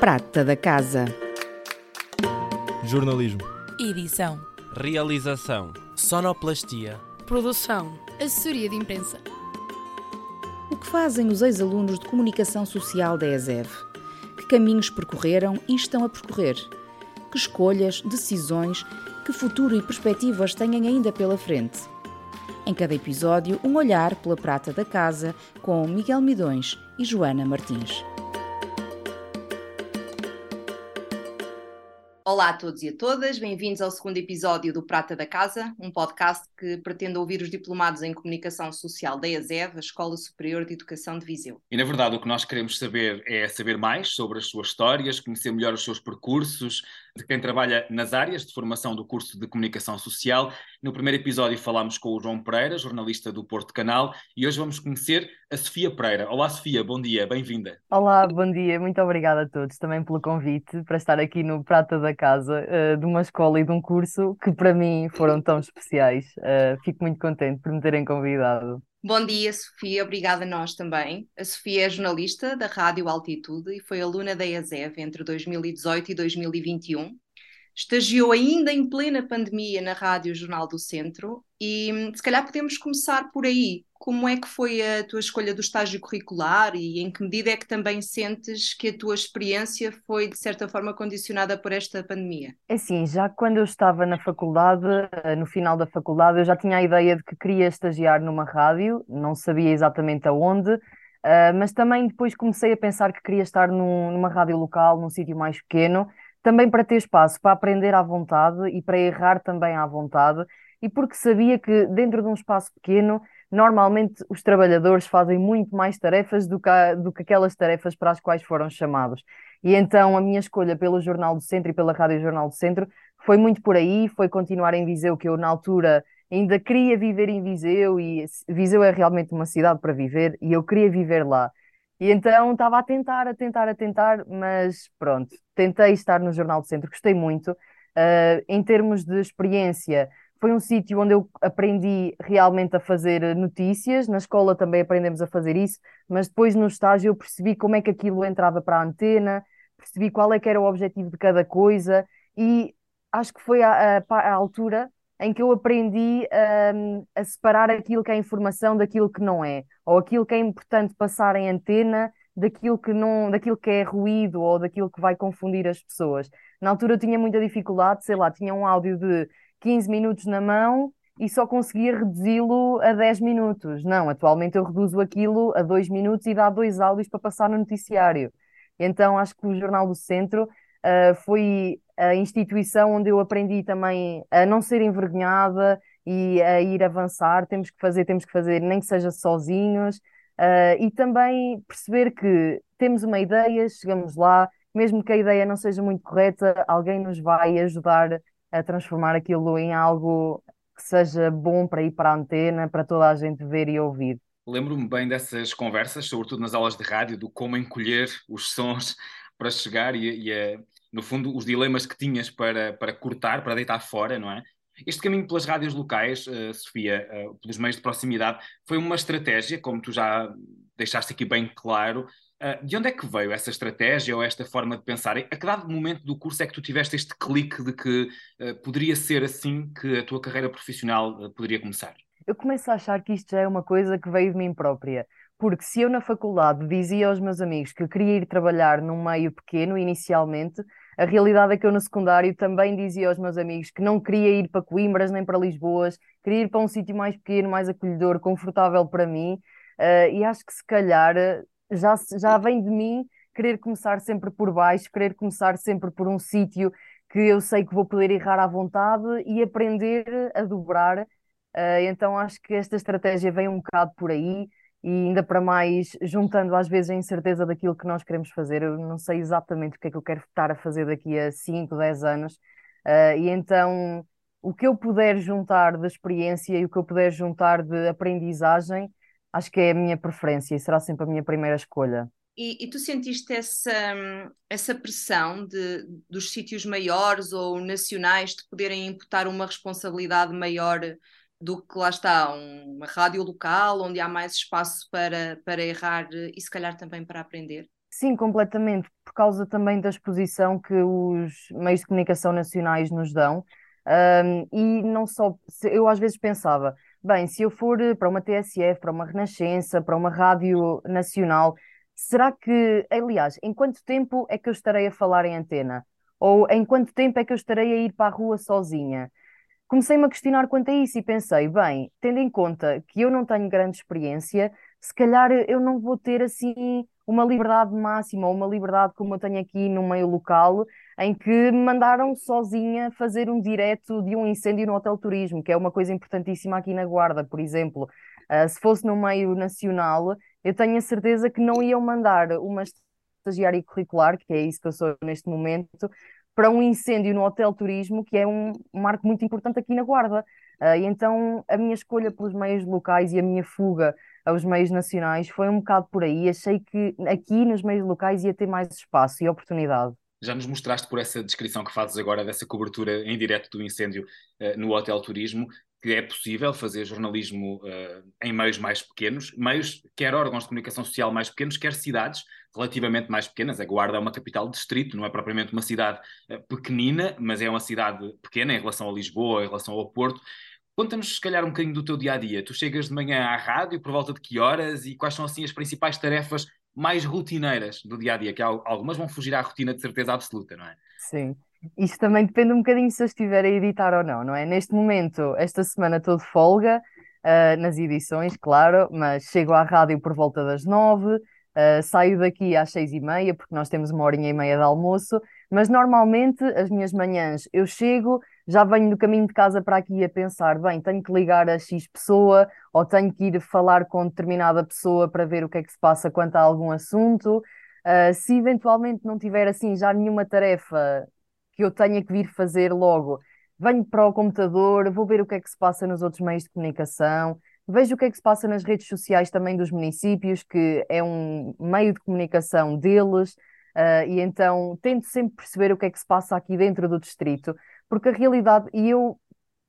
Prata da Casa. Jornalismo. Edição. Realização. Sonoplastia. Produção. Assessoria de imprensa. O que fazem os ex-alunos de comunicação social da ESEV? Que caminhos percorreram e estão a percorrer? Que escolhas, decisões, que futuro e perspectivas têm ainda pela frente? Em cada episódio, um olhar pela prata da casa com Miguel Midões e Joana Martins. Olá a todos e a todas, bem-vindos ao segundo episódio do Prata da Casa, um podcast que pretende ouvir os diplomados em Comunicação Social da ESEV, a Escola Superior de Educação de Viseu. E na verdade o que nós queremos saber é saber mais sobre as suas histórias, conhecer melhor os seus percursos, de quem trabalha nas áreas de formação do curso de Comunicação Social. No primeiro episódio falámos com o João Pereira, jornalista do Porto Canal, e hoje vamos conhecer a Sofia Pereira. Olá Sofia, bom dia, bem-vinda. Olá, bom dia, muito obrigada a todos também pelo convite para estar aqui no Prata da Casa uh, de uma escola e de um curso que para mim foram tão especiais. Uh, fico muito contente por me terem convidado. Bom dia, Sofia, obrigada a nós também. A Sofia é jornalista da Rádio Altitude e foi aluna da ESEV entre 2018 e 2021. Estagiou ainda em plena pandemia na Rádio Jornal do Centro e hum, se calhar podemos começar por aí. Como é que foi a tua escolha do estágio curricular e em que medida é que também sentes que a tua experiência foi de certa forma condicionada por esta pandemia? É assim, já quando eu estava na faculdade, eh, no final da faculdade, eu já tinha a ideia de que queria estagiar numa rádio, não sabia exatamente aonde, eh, mas também depois comecei a pensar que queria estar num, numa rádio local, num sítio mais pequeno, também para ter espaço para aprender à vontade e para errar também à vontade, e porque sabia que dentro de um espaço pequeno normalmente os trabalhadores fazem muito mais tarefas do que, do que aquelas tarefas para as quais foram chamados. E então a minha escolha pelo Jornal do Centro e pela Rádio Jornal do Centro foi muito por aí, foi continuar em Viseu, que eu na altura ainda queria viver em Viseu e Viseu é realmente uma cidade para viver e eu queria viver lá. E então estava a tentar, a tentar, a tentar, mas pronto, tentei estar no Jornal do Centro, gostei muito. Uh, em termos de experiência, foi um sítio onde eu aprendi realmente a fazer notícias. Na escola também aprendemos a fazer isso, mas depois no estágio eu percebi como é que aquilo entrava para a antena, percebi qual é que era o objetivo de cada coisa e acho que foi a, a, a altura em que eu aprendi um, a separar aquilo que é informação daquilo que não é, ou aquilo que é importante passar em antena daquilo que não, daquilo que é ruído ou daquilo que vai confundir as pessoas. Na altura eu tinha muita dificuldade, sei lá, tinha um áudio de 15 minutos na mão e só conseguia reduzi-lo a 10 minutos. Não, atualmente eu reduzo aquilo a 2 minutos e dá dois áudios para passar no noticiário. Então acho que o Jornal do Centro uh, foi a instituição onde eu aprendi também a não ser envergonhada e a ir avançar. Temos que fazer, temos que fazer, nem que seja sozinhos. Uh, e também perceber que temos uma ideia, chegamos lá, mesmo que a ideia não seja muito correta, alguém nos vai ajudar a transformar aquilo em algo que seja bom para ir para a antena, para toda a gente ver e ouvir. Lembro-me bem dessas conversas, sobretudo nas aulas de rádio, do como encolher os sons para chegar e, e a, no fundo, os dilemas que tinhas para, para cortar, para deitar fora, não é? Este caminho pelas rádios locais, uh, Sofia, uh, pelos meios de proximidade, foi uma estratégia, como tu já deixaste aqui bem claro, Uh, de onde é que veio essa estratégia ou esta forma de pensar? A que dado momento do curso é que tu tiveste este clique de que poderia ser assim que a tua carreira profissional poderia começar? Eu começo a achar que isto já é uma coisa que veio de mim própria. Porque se eu na faculdade dizia aos meus amigos que queria ir trabalhar num meio pequeno inicialmente, a realidade é que eu no secundário também dizia aos meus amigos que não queria ir para Coimbras nem para Lisboas, queria ir para um sítio mais pequeno, mais acolhedor, confortável para mim. Uh, e acho que se calhar já, já vem de mim querer começar sempre por baixo, querer começar sempre por um sítio que eu sei que vou poder errar à vontade e aprender a dobrar. Uh, então acho que esta estratégia vem um bocado por aí e ainda para mais juntando às vezes a incerteza daquilo que nós queremos fazer. Eu não sei exatamente o que é que eu quero estar a fazer daqui a 5, 10 anos. Uh, e então o que eu puder juntar de experiência e o que eu puder juntar de aprendizagem acho que é a minha preferência e será sempre a minha primeira escolha. E, e tu sentiste essa, essa pressão de, dos sítios maiores ou nacionais de poderem imputar uma responsabilidade maior do que lá está uma rádio local onde há mais espaço para, para errar e se calhar também para aprender? Sim, completamente, por causa também da exposição que os meios de comunicação nacionais nos dão. Um, e não só, eu às vezes pensava, bem, se eu for para uma TSF, para uma Renascença, para uma rádio nacional, será que, aliás, em quanto tempo é que eu estarei a falar em antena? Ou em quanto tempo é que eu estarei a ir para a rua sozinha? Comecei-me a questionar quanto a isso e pensei, bem, tendo em conta que eu não tenho grande experiência, se calhar eu não vou ter assim uma liberdade máxima uma liberdade como eu tenho aqui no meio local, em que me mandaram sozinha fazer um direto de um incêndio no Hotel Turismo, que é uma coisa importantíssima aqui na Guarda, por exemplo. Uh, se fosse no meio nacional, eu tenho a certeza que não iam mandar uma estagiária curricular, que é isso que eu sou neste momento, para um incêndio no Hotel Turismo, que é um marco muito importante aqui na Guarda. Uh, e então a minha escolha pelos meios locais e a minha fuga aos meios nacionais foi um bocado por aí. Achei que aqui nos meios locais ia ter mais espaço e oportunidade. Já nos mostraste por essa descrição que fazes agora dessa cobertura em direto do incêndio uh, no Hotel Turismo que é possível fazer jornalismo uh, em meios mais pequenos, meios, quer órgãos de comunicação social mais pequenos, quer cidades relativamente mais pequenas. A Guarda é uma capital de distrito, não é propriamente uma cidade uh, pequenina, mas é uma cidade pequena em relação a Lisboa, em relação ao Porto. Conta-nos, se calhar, um bocadinho do teu dia a dia. Tu chegas de manhã à rádio, por volta de que horas e quais são, assim, as principais tarefas mais rotineiras do dia a dia? Que algumas vão fugir à rotina de certeza absoluta, não é? Sim. Isto também depende um bocadinho se eu estiver a editar ou não, não é? Neste momento, esta semana estou de folga, uh, nas edições, claro, mas chego à rádio por volta das nove, uh, saio daqui às seis e meia, porque nós temos uma horinha e meia de almoço, mas normalmente as minhas manhãs eu chego, já venho no caminho de casa para aqui a pensar, bem, tenho que ligar a X pessoa, ou tenho que ir falar com determinada pessoa para ver o que é que se passa quanto a algum assunto. Uh, se eventualmente não tiver assim já nenhuma tarefa que eu tenha que vir fazer logo. Venho para o computador, vou ver o que é que se passa nos outros meios de comunicação, vejo o que é que se passa nas redes sociais também dos municípios, que é um meio de comunicação deles, uh, e então tento sempre perceber o que é que se passa aqui dentro do distrito, porque a realidade, e eu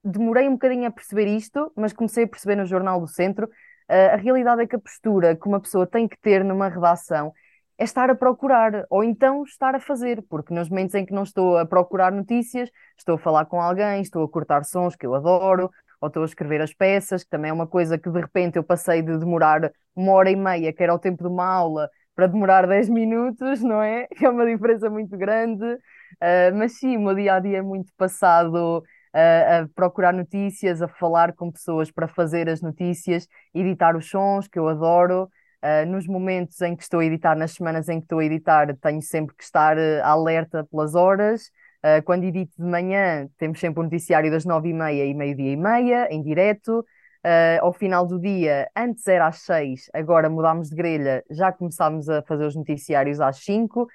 demorei um bocadinho a perceber isto, mas comecei a perceber no Jornal do Centro, uh, a realidade é que a postura que uma pessoa tem que ter numa redação é estar a procurar, ou então estar a fazer, porque nos momentos em que não estou a procurar notícias, estou a falar com alguém, estou a cortar sons que eu adoro, ou estou a escrever as peças, que também é uma coisa que de repente eu passei de demorar uma hora e meia, que era o tempo de uma aula, para demorar 10 minutos, não é? É uma diferença muito grande, uh, mas sim, o meu dia a dia é muito passado uh, a procurar notícias, a falar com pessoas para fazer as notícias, editar os sons, que eu adoro. Uh, nos momentos em que estou a editar, nas semanas em que estou a editar, tenho sempre que estar uh, alerta pelas horas. Uh, quando edito de manhã, temos sempre o um noticiário das nove e meia e meio-dia e meia, em direto. ao final do dia, antes era às seis, agora mudámos de grelha, já começámos a fazer os noticiários às cinco,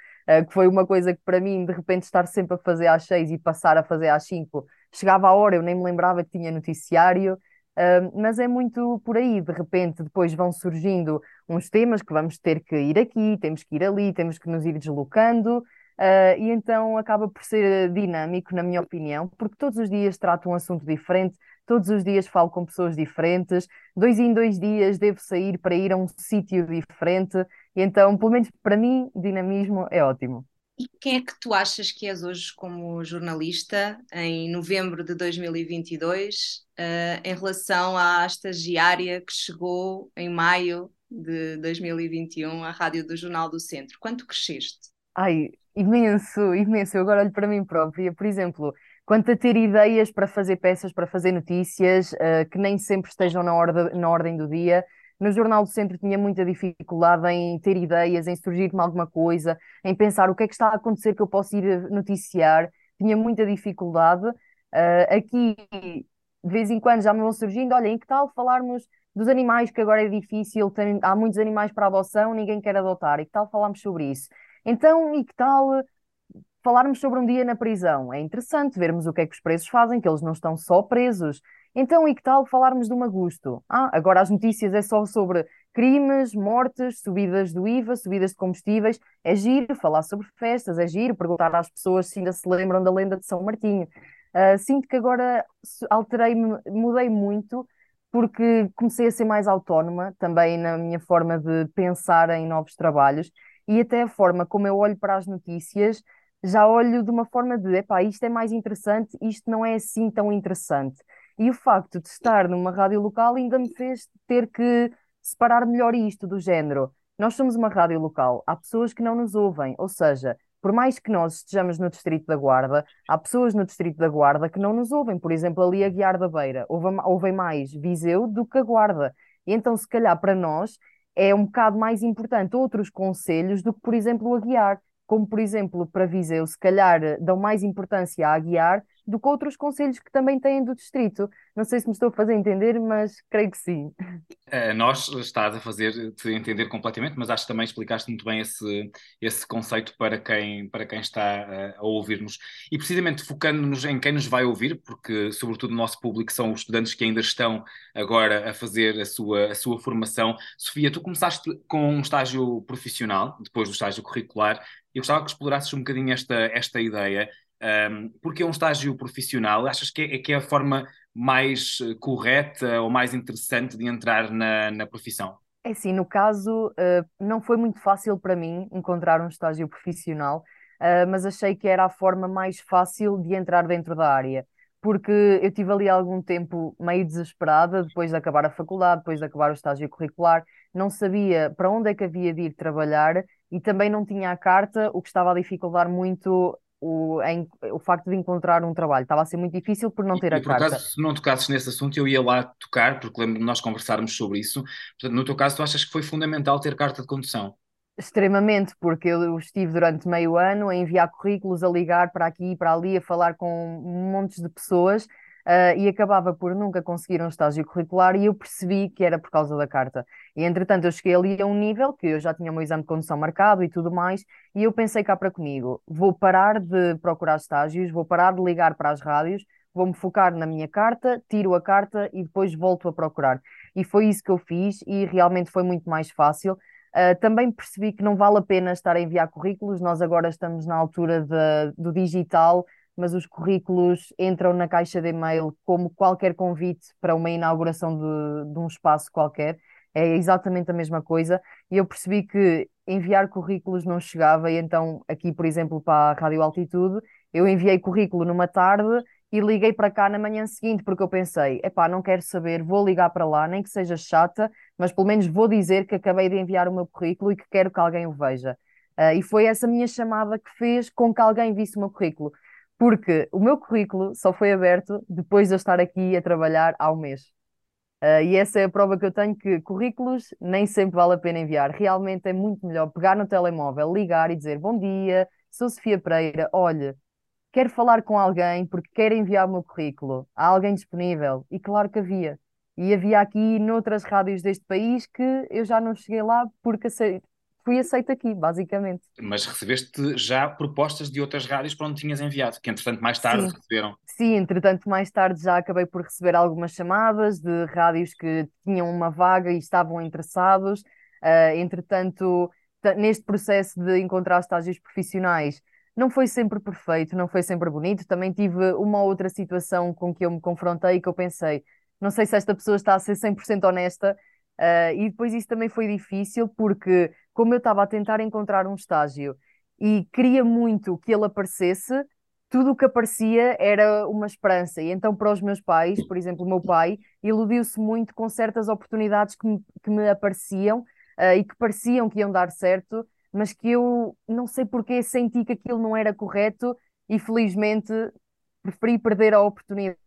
que foi uma coisa que para mim, de repente, estar sempre a fazer às seis e passar a fazer às cinco, chegava a hora, eu nem me lembrava que tinha noticiário. Uh, mas é muito por aí, de repente, depois vão surgindo uns temas que vamos ter que ir aqui, temos que ir ali, temos que nos ir deslocando, uh, e então acaba por ser dinâmico, na minha opinião, porque todos os dias trato um assunto diferente, todos os dias falo com pessoas diferentes, dois em dois dias devo sair para ir a um sítio diferente, e então, pelo menos para mim, dinamismo é ótimo. E quem é que tu achas que és hoje como jornalista em novembro de 2022 uh, eh, em relação à estagiária que chegou em maio de 2021 à Rádio do Jornal do Centro? Quanto cresceste? Ai, imenso, imenso. Eu agora olho para mim própria. Por exemplo, quanto a ter ideias para fazer peças, para fazer notícias, uh, que nem sempre estejam na, ordem, na ordem do dia no Jornal do Centro tinha muita dificuldade em ter ideias, em surgir-me alguma coisa, em pensar o que é que está a acontecer que eu posso ir noticiar. Tinha muita dificuldade. Uh, aqui, de vez em quando, já me vão surgindo: olha, em que tal falarmos dos animais, que agora é difícil, tem, há muitos animais para adoção, ninguém quer adotar, e que tal falarmos sobre isso? Então, e que tal falarmos sobre um dia na prisão? É interessante vermos o que é que os presos fazem, que eles não estão só presos, então, e que tal falarmos do Magusto? Ah, agora as notícias é só sobre crimes, mortes, subidas do IVA, subidas de combustíveis. É giro falar sobre festas, é giro perguntar às pessoas se ainda se lembram da lenda de São Martinho. Uh, sinto que agora alterei-me, mudei muito, porque comecei a ser mais autónoma também na minha forma de pensar em novos trabalhos. e até a forma como eu olho para as notícias, já olho de uma forma de, epá, isto é mais interessante, isto não é assim tão interessante. E o facto de estar numa rádio local ainda me fez ter que separar melhor isto do género. Nós somos uma rádio local, há pessoas que não nos ouvem, ou seja, por mais que nós estejamos no Distrito da Guarda, há pessoas no Distrito da Guarda que não nos ouvem. Por exemplo, ali a Guiar da Beira, ouvem mais Viseu do que a Guarda. E então, se calhar, para nós, é um bocado mais importante outros conselhos do que, por exemplo, a Guiar. Como, por exemplo, para Viseu, se calhar dão mais importância a Guiar do que outros conselhos que também têm do distrito. Não sei se me estou a fazer entender, mas creio que sim. Uh, nós estás a fazer-te entender completamente, mas acho que também explicaste muito bem esse, esse conceito para quem, para quem está uh, a ouvir-nos. E precisamente focando-nos em quem nos vai ouvir, porque sobretudo o nosso público são os estudantes que ainda estão agora a fazer a sua, a sua formação. Sofia, tu começaste com um estágio profissional, depois do estágio curricular, eu gostava que explorasses um bocadinho esta, esta ideia um, porque é um estágio profissional? Achas que é, que é a forma mais eh, correta ou mais interessante de entrar na, na profissão? É assim, no caso, uh, não foi muito fácil para mim encontrar um estágio profissional, uh, mas achei que era a forma mais fácil de entrar dentro da área, porque eu tive ali algum tempo meio desesperada depois de acabar a faculdade, depois de acabar o estágio curricular, não sabia para onde é que havia de ir trabalhar e também não tinha a carta, o que estava a dificultar muito o, em, o facto de encontrar um trabalho. Estava a ser muito difícil por não ter e, a por carta. Acaso, se não tocasses nesse assunto, eu ia lá tocar, porque lembro de nós conversarmos sobre isso. Portanto, no teu caso, tu achas que foi fundamental ter carta de condução? Extremamente, porque eu estive durante meio ano a enviar currículos, a ligar para aqui e para ali, a falar com montes de pessoas uh, e acabava por nunca conseguir um estágio curricular e eu percebi que era por causa da carta. E entretanto eu cheguei ali a um nível que eu já tinha o meu exame de condução marcado e tudo mais, e eu pensei cá para comigo, vou parar de procurar estágios, vou parar de ligar para as rádios, vou-me focar na minha carta, tiro a carta e depois volto a procurar. E foi isso que eu fiz e realmente foi muito mais fácil. Uh, também percebi que não vale a pena estar a enviar currículos, nós agora estamos na altura de, do digital, mas os currículos entram na caixa de e-mail como qualquer convite para uma inauguração de, de um espaço qualquer. É exatamente a mesma coisa. E eu percebi que enviar currículos não chegava, e então, aqui, por exemplo, para a Rádio Altitude, eu enviei currículo numa tarde e liguei para cá na manhã seguinte, porque eu pensei, epá, não quero saber, vou ligar para lá, nem que seja chata, mas pelo menos vou dizer que acabei de enviar o meu currículo e que quero que alguém o veja. Uh, e foi essa minha chamada que fez com que alguém visse o meu currículo porque o meu currículo só foi aberto depois de eu estar aqui a trabalhar há um mês. Uh, e essa é a prova que eu tenho que currículos nem sempre vale a pena enviar. Realmente é muito melhor pegar no telemóvel, ligar e dizer bom dia, sou Sofia Pereira, olha, quero falar com alguém porque quero enviar o meu currículo. Há alguém disponível? E claro que havia. E havia aqui noutras rádios deste país que eu já não cheguei lá porque fui aceita aqui, basicamente. Mas recebeste já propostas de outras rádios para onde tinhas enviado, que entretanto mais tarde Sim. receberam. Sim, entretanto mais tarde já acabei por receber algumas chamadas de rádios que tinham uma vaga e estavam interessados. Uh, entretanto, neste processo de encontrar estágios profissionais, não foi sempre perfeito, não foi sempre bonito. Também tive uma outra situação com que eu me confrontei que eu pensei, não sei se esta pessoa está a ser 100% honesta, Uh, e depois isso também foi difícil porque, como eu estava a tentar encontrar um estágio e queria muito que ele aparecesse, tudo o que aparecia era uma esperança. E então, para os meus pais, por exemplo, o meu pai, iludiu-se muito com certas oportunidades que me, que me apareciam uh, e que pareciam que iam dar certo, mas que eu não sei porque senti que aquilo não era correto e felizmente preferi perder a oportunidade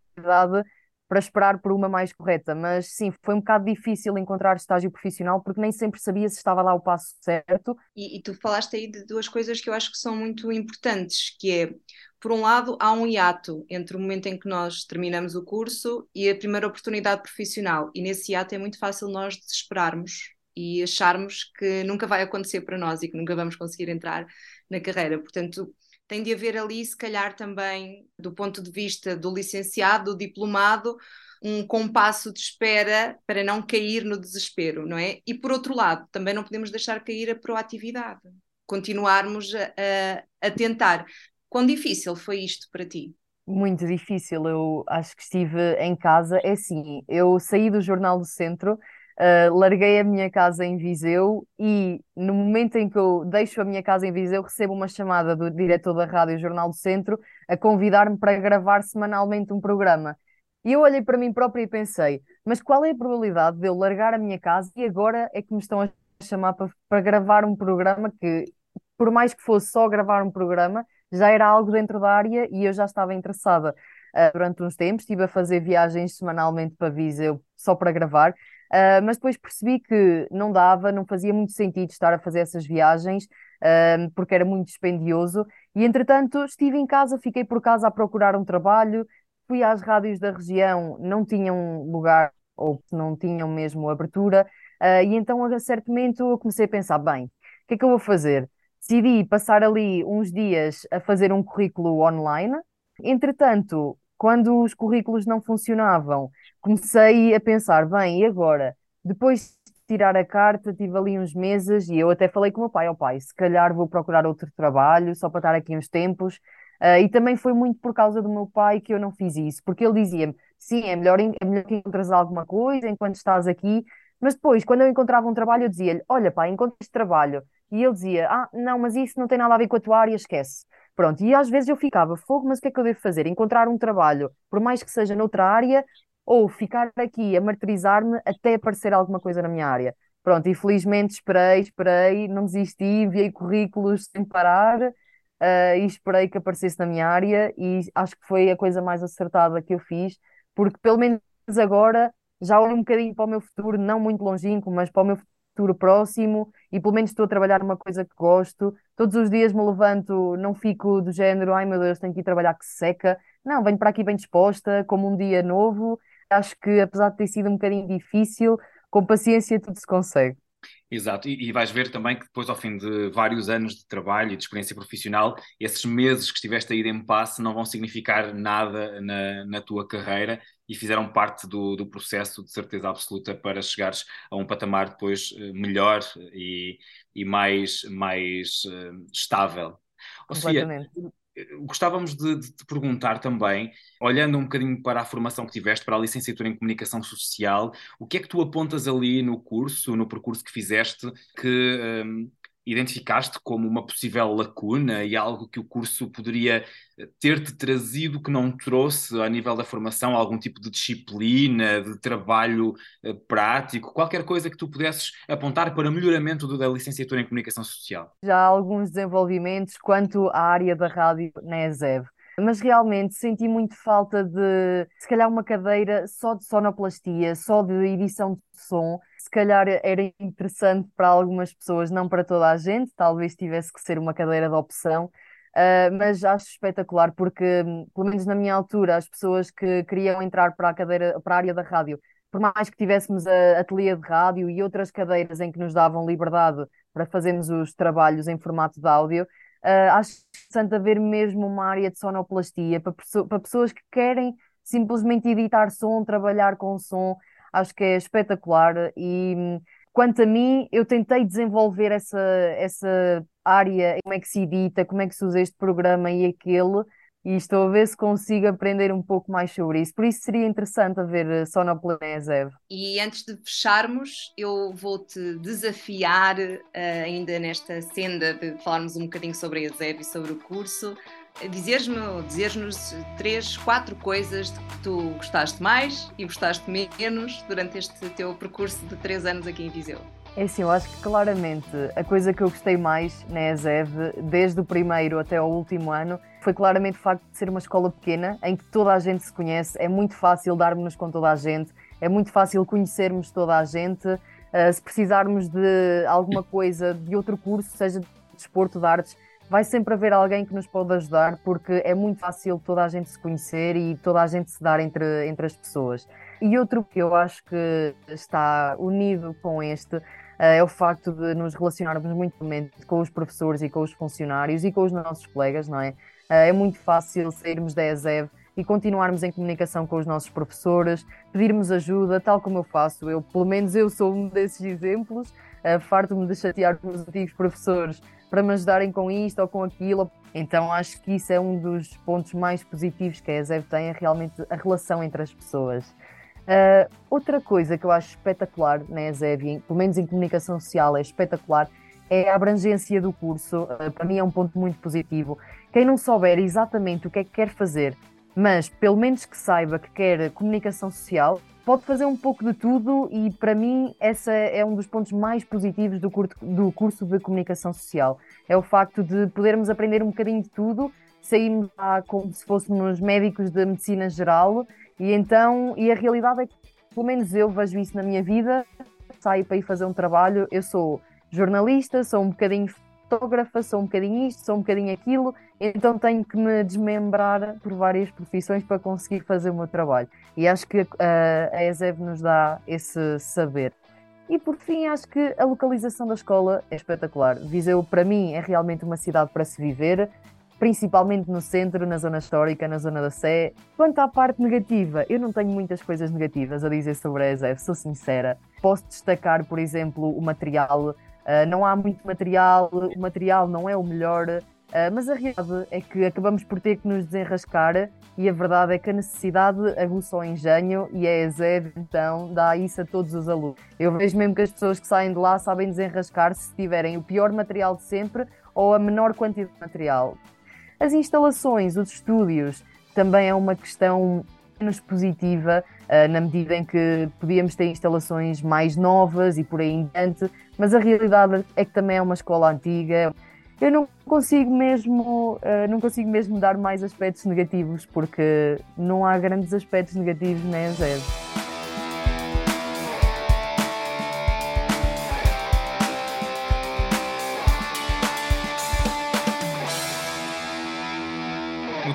para esperar por uma mais correta. Mas sim, foi um bocado difícil encontrar estágio profissional porque nem sempre sabia se estava lá o passo certo. E, e, tu falaste aí de duas coisas que eu acho que são muito importantes, que é, por um lado, há um hiato entre o momento em que nós terminamos o curso e a primeira oportunidade profissional. E nesse hiato é muito fácil nós desesperarmos e acharmos que nunca vai acontecer para nós e que nunca vamos conseguir entrar na carreira. Portanto, tem de haver ali, se calhar, também, do ponto de vista do licenciado, do diplomado, um compasso de espera para não cair no desespero, não é? E por outro lado, também não podemos deixar cair a proatividade, continuarmos a, a, tentar. Quão difícil foi isto para ti? Muito difícil, eu acho que estive em casa. É assim, eu saí do Jornal do Centro Uh, larguei a minha casa em Viseu e no momento em que eu deixo a minha casa em Viseu, recebo uma chamada do diretor da Rádio Jornal do Centro a convidar-me para gravar semanalmente um programa. E eu olhei para mim própria e pensei, mas qual é a probabilidade de eu largar a minha casa e agora é que me estão a chamar para, para gravar um programa que, por mais que fosse só gravar um programa, já era algo dentro da área e eu já estava interessada. Uh, durante uns tempos estive a fazer viagens semanalmente para Viseu só para gravar, uh, mas depois percebi que não dava, não fazia muito sentido estar a fazer essas viagens, uh, porque era muito dispendioso, e entretanto estive em casa, fiquei por casa a procurar um trabalho, fui às rádios da região, não tinham lugar ou não tinham mesmo abertura, e então a certo momento eu comecei a pensar, bem, o que é que eu vou fazer? decidi passar ali uns dias a fazer um currículo online. Entretanto, quando os currículos não funcionavam, comecei a pensar: bem, e agora? Depois de tirar a carta, tive ali uns meses e eu até falei com o meu pai: ó oh, pai, se calhar vou procurar outro trabalho só para estar aqui uns tempos. Uh, e também foi muito por causa do meu pai que eu não fiz isso, porque ele dizia-me: sim, é melhor, é melhor que encontres alguma coisa enquanto estás aqui. Mas depois, quando eu encontrava um trabalho, eu dizia-lhe: olha, pai, encontra este trabalho e ele dizia: Ah, não, mas isso não tem nada a ver com a tua área, esquece. Pronto, e às vezes eu ficava, fogo, mas o que é que eu devo fazer? Encontrar um trabalho, por mais que seja noutra área, ou ficar aqui a martirizar-me até aparecer alguma coisa na minha área. Pronto, e felizmente esperei, esperei, não desisti, enviei currículos sem parar uh, e esperei que aparecesse na minha área e acho que foi a coisa mais acertada que eu fiz, porque pelo menos agora já olho um bocadinho para o meu futuro, não muito longínquo, mas para o meu futuro próximo e pelo menos estou a trabalhar uma coisa que gosto. Todos os dias me levanto, não fico do género, ai meu Deus, tenho que ir trabalhar que seca. Não, venho para aqui bem disposta, como um dia novo. Acho que apesar de ter sido um bocadinho difícil, com paciência tudo se consegue. Exato, e, e, vais ver também que depois, ao fim de vários anos de trabalho e de experiência profissional, esses meses que estiveste a ir em passe não vão significar nada na, na tua carreira e fizeram parte do, do processo, de certeza absoluta, para chegares a um patamar depois eh, melhor e, e mais, mais uh, estável. Ou seja, gostávamos de, de, te perguntar também, olhando um bocadinho para a formação que tiveste, para a licenciatura em Comunicação Social, o que é que tu apontas ali no curso, no percurso que fizeste, que um, identificaste como uma possível lacuna e algo que o curso poderia eh, ter-te trazido que não trouxe a nível da formação, algum tipo de disciplina, de trabalho uh, prático, qualquer coisa que tu pudesses apontar para melhoramento da licenciatura em Comunicação Social? Já há alguns desenvolvimentos quanto à área da rádio na ESEV mas realmente senti muito falta de, se calhar, uma cadeira só de sonoplastia, só de edição de som, se calhar era interessante para algumas pessoas, não para toda a gente, talvez tivesse que ser uma cadeira de opção, uh, mas acho espetacular porque, pelo menos na minha altura, as pessoas que queriam entrar para a cadeira, para a área da rádio, por mais que tivéssemos a ateliê de rádio e outras cadeiras em que nos davam liberdade para fazermos os trabalhos em formato de áudio, uh, acho interessante haver mesmo uma área de sonoplastia para, para pessoas que querem simplesmente editar som, trabalhar com som, acho que é espetacular. E quanto a mim, eu tentei desenvolver essa, essa área, como é que se edita, como é que se usa este programa e aquele, e estou a ver se consigo aprender um pouco mais sobre isso. Por isso seria interessante haver eh, Sonoplanesev. E antes de fecharmos, eu vou-te desafiar uh, ainda nesta senda de falarmos um bocadinho sobre a ESEV e sobre o curso, dizeres-nos três, quatro coisas de que tu gostaste mais e gostaste menos durante este teu percurso de três anos aqui em Viseu. É assim, eu acho que claramente a coisa que eu gostei mais na ESEV, desde o primeiro até ao último ano, foi claramente o facto de ser uma escola pequena, em que toda a gente se conhece, é muito fácil darmos-nos com toda a gente, é muito fácil conhecermos toda a gente. Uh, se precisarmos de alguma coisa de outro curso, seja de desporto, de artes, vai sempre haver alguém que nos pode ajudar, porque é muito fácil toda a gente se conhecer e toda a gente se dar entre, entre as pessoas. E outro que eu acho que está unido com este uh, é o facto de nos relacionarmos muito com os professores e com os funcionários e com os nossos colegas, não é? Uh, é muito fácil sairmos da ESEV e continuarmos em comunicação com os nossos professores, pedirmos ajuda, tal como eu faço. Eu, pelo menos eu sou um desses exemplos, uh, farto-me de chatear com os antigos professores para me ajudarem com isto ou com aquilo. Então acho que isso é um dos pontos mais positivos que a ESEV tem, é realmente a relação entre as pessoas. Uh, outra coisa que eu acho espetacular na ESEV, pelo menos em comunicação social, é espetacular, é a abrangência do curso. Uh, para mim é um ponto muito positivo. Quem não souber exatamente o que é que quer fazer, mas pelo menos que saiba que quer comunicação social, pode fazer um pouco de tudo e para mim esse é um dos pontos mais positivos do, curto, do curso de comunicação social. É o facto de podermos aprender um bocadinho de tudo, sairmos lá como se fôssemos médicos de medicina geral e então, e a realidade é que, pelo menos eu vejo isso na minha vida, saio para ir fazer um trabalho, eu sou jornalista, sou um bocadinho fotógrafa, sou um bocadinho isto, sou um bocadinho aquilo, então tenho que me desmembrar por várias profissões para conseguir fazer o meu trabalho. E acho que a, a ESEV nos dá esse saber. E por fim, acho que a localização da escola é espetacular. Viseu, para mim, é realmente uma cidade para se viver principalmente no centro, na zona histórica, na zona da Sé. Quanto à parte negativa, eu não tenho muitas coisas negativas a dizer sobre a ESEF, sou sincera. Posso destacar, por exemplo, o material. Uh, não há muito material, o material não é o melhor, uh, mas a realidade é que acabamos por ter que nos desenrascar e a verdade é que a necessidade aguça o engenho e a ESEV então dá isso a todos os alunos. Eu vejo mesmo que as pessoas que saem de lá sabem desenrascar se tiverem o pior material de sempre ou a menor quantidade de material. As instalações, os estúdios, também é uma questão menos positiva, uh, na medida em que podíamos ter instalações mais novas e por aí em diante, mas a realidade é que também é uma escola antiga. Eu não consigo mesmo, uh, não consigo mesmo dar mais aspectos negativos, porque não há grandes aspectos negativos na ESED.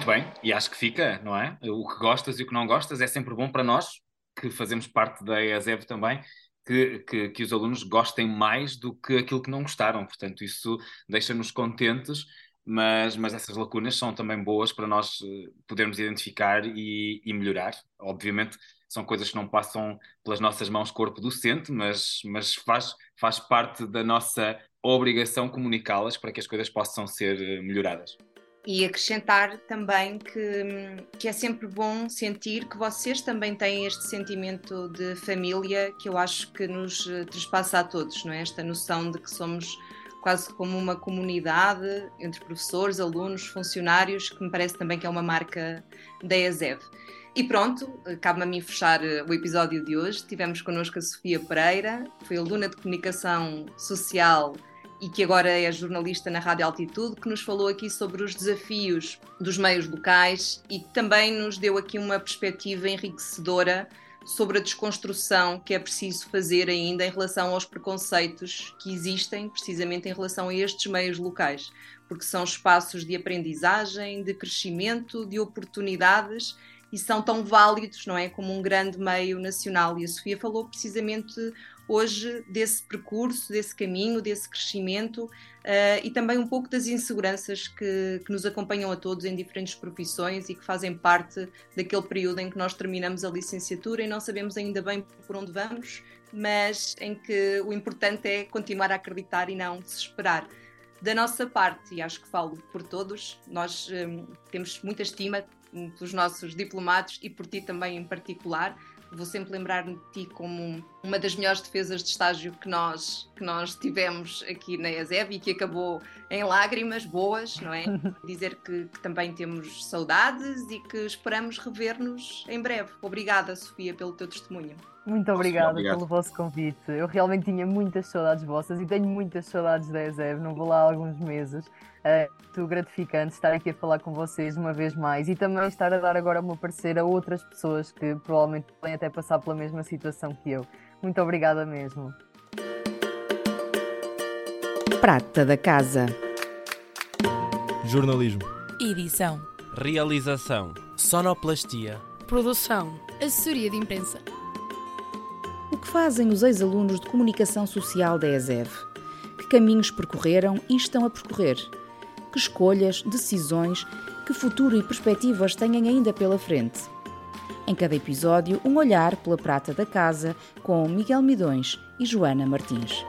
Muito bem, e acho que fica, não é? O que gostas e o que não gostas é sempre bom para nós, que fazemos parte da EASEV também, que, que, que, os alunos gostem mais do que aquilo que não gostaram. Portanto, isso deixa-nos contentes, mas, mas essas lacunas são também boas para nós eh, podermos identificar e, e melhorar. Obviamente, são coisas que não passam pelas nossas mãos corpo docente, mas, mas faz, faz parte da nossa obrigação comunicá-las para que as coisas possam ser eh, melhoradas. E acrescentar também que, que é sempre bom sentir que vocês também têm este sentimento de família que eu acho que nos eh, trespassa a todos, não é? Esta noção de que somos quase como uma comunidade entre professores, alunos, funcionários, que me parece também que é uma marca da ESEV. E pronto, cabe-me a mim fechar eh, o episódio de hoje. Tivemos connosco a Sofia Pereira, foi aluna de Comunicação Social e que agora é jornalista na Rádio Altitude, que nos falou aqui sobre os desafios dos meios locais e também nos deu aqui uma perspectiva enriquecedora sobre a desconstrução que é preciso fazer ainda em relação aos preconceitos que existem precisamente em relação a estes meios locais, porque são espaços de aprendizagem, de crescimento, de oportunidades e são tão válidos, não é, como um grande meio nacional. E a Sofia falou precisamente hoje desse percurso, desse caminho, desse crescimento uh, e também um pouco das inseguranças que, que, nos acompanham a todos em diferentes profissões e que fazem parte daquele período em que nós terminamos a licenciatura e não sabemos ainda bem por onde vamos, mas em que o importante é continuar a acreditar e não desesperar. Da nossa parte, e acho que falo por todos, nós um, eh, temos muita estima pelos nossos diplomados e por ti também em particular vou sempre lembrar-me de ti como uma das melhores defesas de estágio que nós, que nós tivemos aqui na ESEV e que acabou em lágrimas boas, não é? Dizer que, que também temos saudades e que esperamos rever-nos em breve. Obrigada, Sofia, pelo teu testemunho. Muito obrigada Obrigado. pelo vosso convite. Eu realmente tinha muitas saudades vossas e tenho muitas saudades da ESEV, não vou lá há alguns meses. É muito gratificante estar aqui a falar com vocês uma vez mais e também estar a dar agora o meu parecer a outras pessoas que provavelmente podem até passar pela mesma situação que eu. Muito obrigada mesmo. Prata da Casa Jornalismo Edição Realização Sonoplastia Produção Assessoria de Imprensa O que fazem os ex-alunos de Comunicação Social da ESEV? Que caminhos percorreram e estão a percorrer? Que escolhas, decisões, que futuro e perspectivas têm ainda pela frente? Em cada episódio, um olhar pela prata da casa com Miguel Midões e Joana Martins.